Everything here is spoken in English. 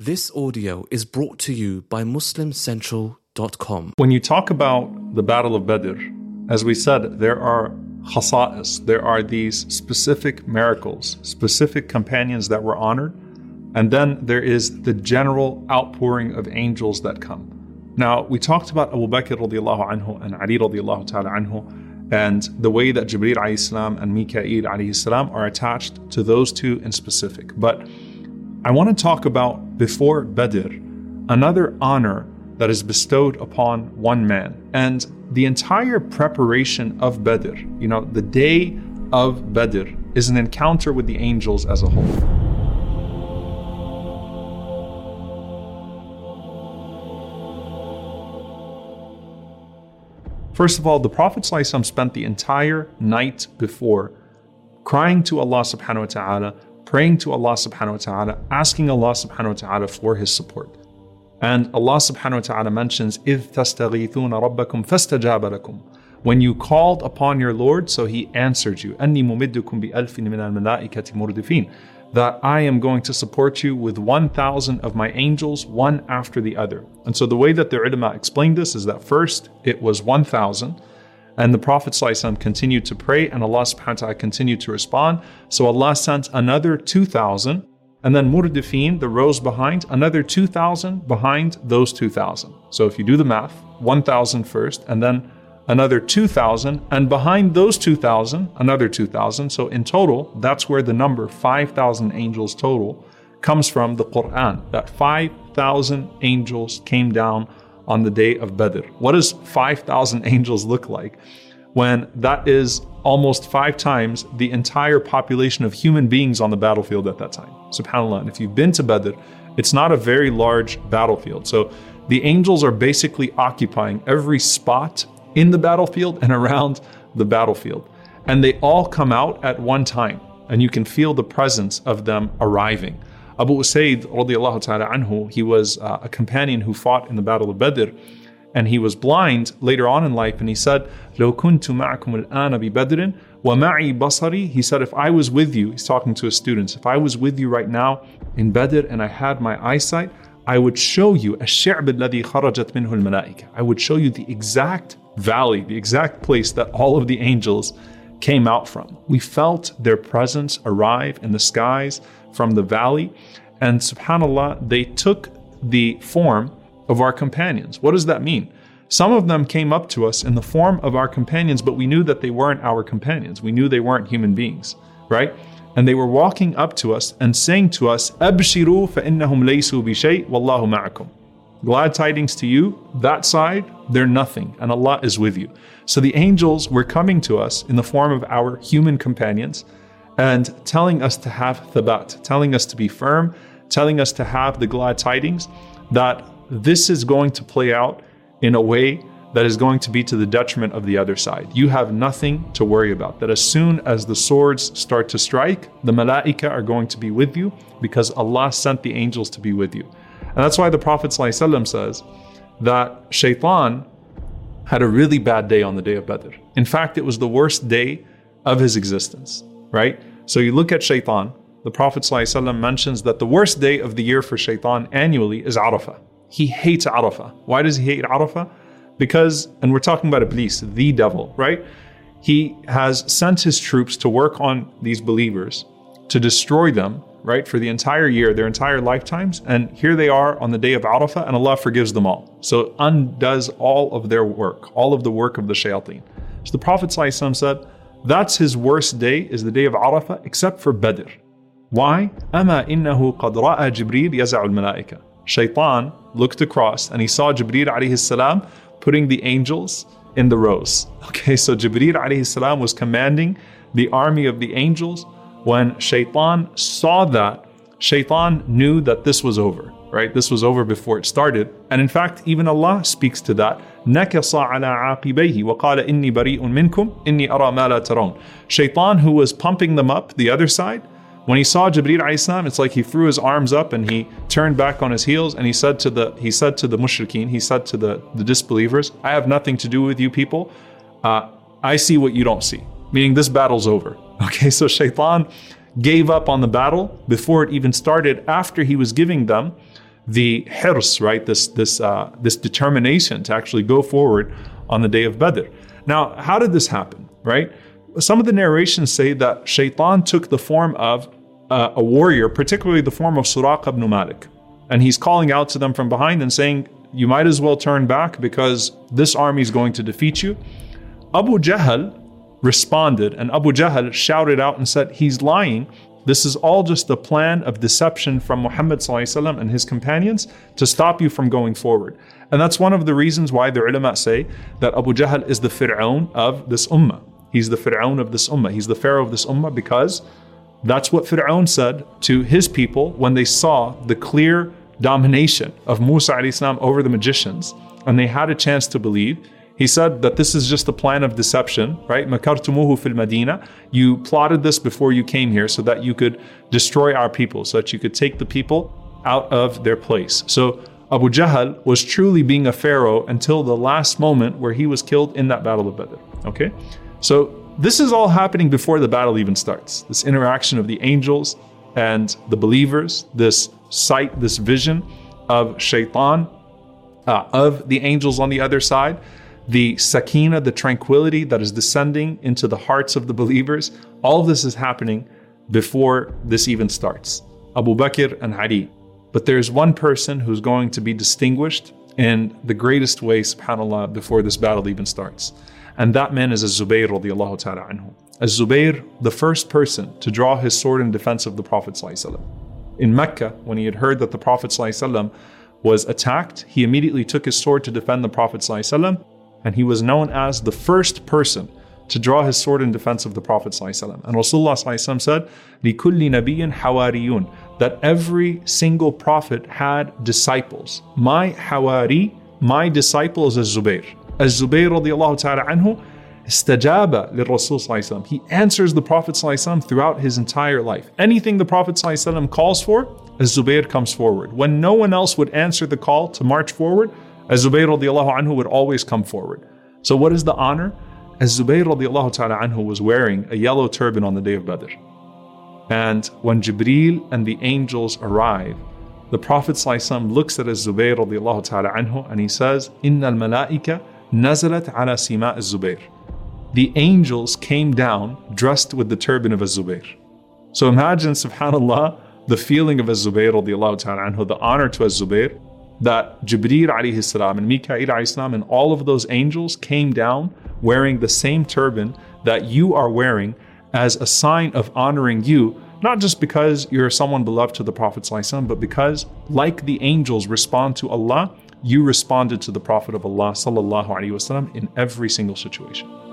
This audio is brought to you by MuslimCentral.com. When you talk about the Battle of Badr, as we said, there are khasa'is, there are these specific miracles, specific companions that were honored, and then there is the general outpouring of angels that come. Now, we talked about Abu Bakr radiallahu anhu and Ali radiallahu ta'ala anhu, and the way that Jibreel alayhi salam and Mikael alayhi salam are attached to those two in specific. But I want to talk about before Badr another honor that is bestowed upon one man. And the entire preparation of Badr, you know, the day of Badr is an encounter with the angels as a whole. First of all, the Prophet spent the entire night before crying to Allah subhanahu wa ta'ala, praying to Allah subhanahu wa ta'ala, asking Allah subhanahu wa ta'ala for his support. And Allah subhanahu wa ta'ala mentions, إِذْ تَسْتَغِيثُونَ رَبَّكُمْ فَاسْتَجَابَ لَكُمْ When you called upon your Lord, so He answered you. أَنِّي مُمِدُّكُمْ بِأَلْفٍ مِنَ الْمَلَائِكَةِ مُرْدِفِينَ That I am going to support you with 1,000 of my angels, one after the other. And so the way that the ulama explained this is that first it was 1,000, and the Prophet continued to pray, and Allah subhanahu wa ta'ala continued to respond. So Allah sent another 2,000 and then Murdifin, the rows behind, another 2,000 behind those 2,000. So if you do the math, 1,000 first, and then another 2,000, and behind those 2,000, another 2,000. So in total, that's where the number 5,000 angels total comes from the Quran. That 5,000 angels came down on the day of Badr. What does 5,000 angels look like? when that is almost five times the entire population of human beings on the battlefield at that time. SubhanAllah. And if you've been to Badr, it's not a very large battlefield. So the angels are basically occupying every spot in the battlefield and around the battlefield. And they all come out at one time, and you can feel the presence of them arriving. Abu Usaid, radiallahu ta'ala anhu, he was uh, a companion who fought in the Battle of Badr and he was blind later on in life and he said لو كنت معكم الآن ببدر ومعي بصري he said if I was with you he's talking to his students if I was with you right now in Badr and I had my eyesight I would show you الشعب الذي خرجت منه الملائكة I would show you the exact valley the exact place that all of the angels came out from we felt their presence arrive in the skies from the valley. And subhanAllah, they took the form of our companions. What does that mean? Some of them came up to us in the form of our companions, but we knew that they weren't our companions. We knew they weren't human beings, right? And they were walking up to us and saying to us, Abshiru fa'innahum laysu bishay, wallahu ma'akum. Glad tidings to you, that side, they're nothing, and Allah is with you. So the angels were coming to us in the form of our human companions, and telling us to have thabat, telling us to be firm, telling us to have the glad tidings that this is going to play out in a way that is going to be to the detriment of the other side. You have nothing to worry about. That as soon as the swords start to strike, the malaika are going to be with you because Allah sent the angels to be with you. And that's why the Prophet ﷺ says that shaitan had a really bad day on the day of Badr. In fact, it was the worst day of his existence, right? So you look at shaitan, the Prophet ﷺ mentions that the worst day of the year for shaitan annually is Arafah. He hates Arafah. Why does he hate Arafah? Because, and we're talking about Iblis, the devil, right? He has sent his troops to work on these believers to destroy them, right, for the entire year, their entire lifetimes. And here they are on the day of Arafah, and Allah forgives them all. So undoes all of their work, all of the work of the shayateen. So the Prophet ﷺ said, that's his worst day, is the day of Arafah, except for Badr. Why? أما إنه قد رأى جبريل يزع الملائكة. Shaitan looked across and he saw Jibreel alayhi salam putting the angels in the rows. Okay, so Jibreel alayhi salam was commanding the army of the angels. When Shaitan saw that, Shaitan knew that this was over, right? This was over before it started. And in fact, even Allah speaks to that. نكص على عاقبيه وقال إني بريء منكم إني أرى ما لا ترون. Shaitan, who was pumping them up the other side, when he saw Jibreel alayhi it's like he threw his arms up and he turned back on his heels and he said to the he said to the mushrikeen, he said to the, the disbelievers, I have nothing to do with you people. Uh, I see what you don't see. Meaning this battle's over. Okay, so Shaitan gave up on the battle before it even started after he was giving them the hirs, right? This this uh, this determination to actually go forward on the day of Badr. Now, how did this happen, right? Some of the narrations say that Shaitan took the form of uh, a warrior, particularly the form of Suraqa ibn Malik. And he's calling out to them from behind and saying, You might as well turn back because this army is going to defeat you. Abu Jahl responded, and Abu Jahl shouted out and said, He's lying. This is all just a plan of deception from Muhammad and his companions to stop you from going forward. And that's one of the reasons why the ulama say that Abu Jahl is the Fir'aun of this ummah. He's the Fir'aun of this ummah. He's the Pharaoh of this ummah because that's what Fir'aun said to his people when they saw the clear domination of Musa over the magicians and they had a chance to believe. He said that this is just a plan of deception, right? Makartumuhu fil Madina. You plotted this before you came here so that you could destroy our people, so that you could take the people out of their place. So Abu Jahl was truly being a pharaoh until the last moment where he was killed in that battle of Badr. Okay? So this is all happening before the battle even starts. This interaction of the angels and the believers, this sight, this vision of shaitan, uh, of the angels on the other side, the sakina, the tranquility that is descending into the hearts of the believers. All of this is happening before this even starts. Abu Bakr and Ali but there's one person who's going to be distinguished in the greatest way, subhanAllah, before this battle even starts. And that man is Az-Zubayr radiallahu ta'ala anhu. Az-Zubayr, the first person to draw his sword in defense of the Prophet In Mecca, when he had heard that the Prophet was attacked, he immediately took his sword to defend the Prophet and he was known as the first person to draw his sword in defense of the Prophet And Rasulullah said, لِكُلِّ نَبِيٍّ حَوَارِيُّونَ That every single prophet had disciples. My hawari, my disciple is Az-Zubayr. Az-Zubayr radiallahu ta'ala anhu, istajaba للرسول He answers the Prophet throughout his entire life. Anything the Prophet calls for, Az-Zubayr comes forward. When no one else would answer the call to march forward, Az-Zubayr radiallahu anhu would always come forward. So what is the honor? as Zubayr radiallahu ta'ala anhu was wearing a yellow turban on the day of Badr. And when Jibreel and the angels arrive, the Prophet looks at Az-Zubayr radiallahu ta'ala anhu and he says, Inna al-malaika nazalat ala sima az-Zubayr. The angels came down dressed with the turban of Az-Zubayr. So imagine, subhanAllah, the feeling of Az-Zubayr radiallahu ta'ala anhu, the honor to Az-Zubayr, that Jibreel alayhi salam and Mikael alayhi salam and all of those angels came down wearing the same turban that you are wearing as a sign of honoring you, not just because you're someone beloved to the Prophet, but because, like the angels respond to Allah, you responded to the Prophet of Allah in every single situation.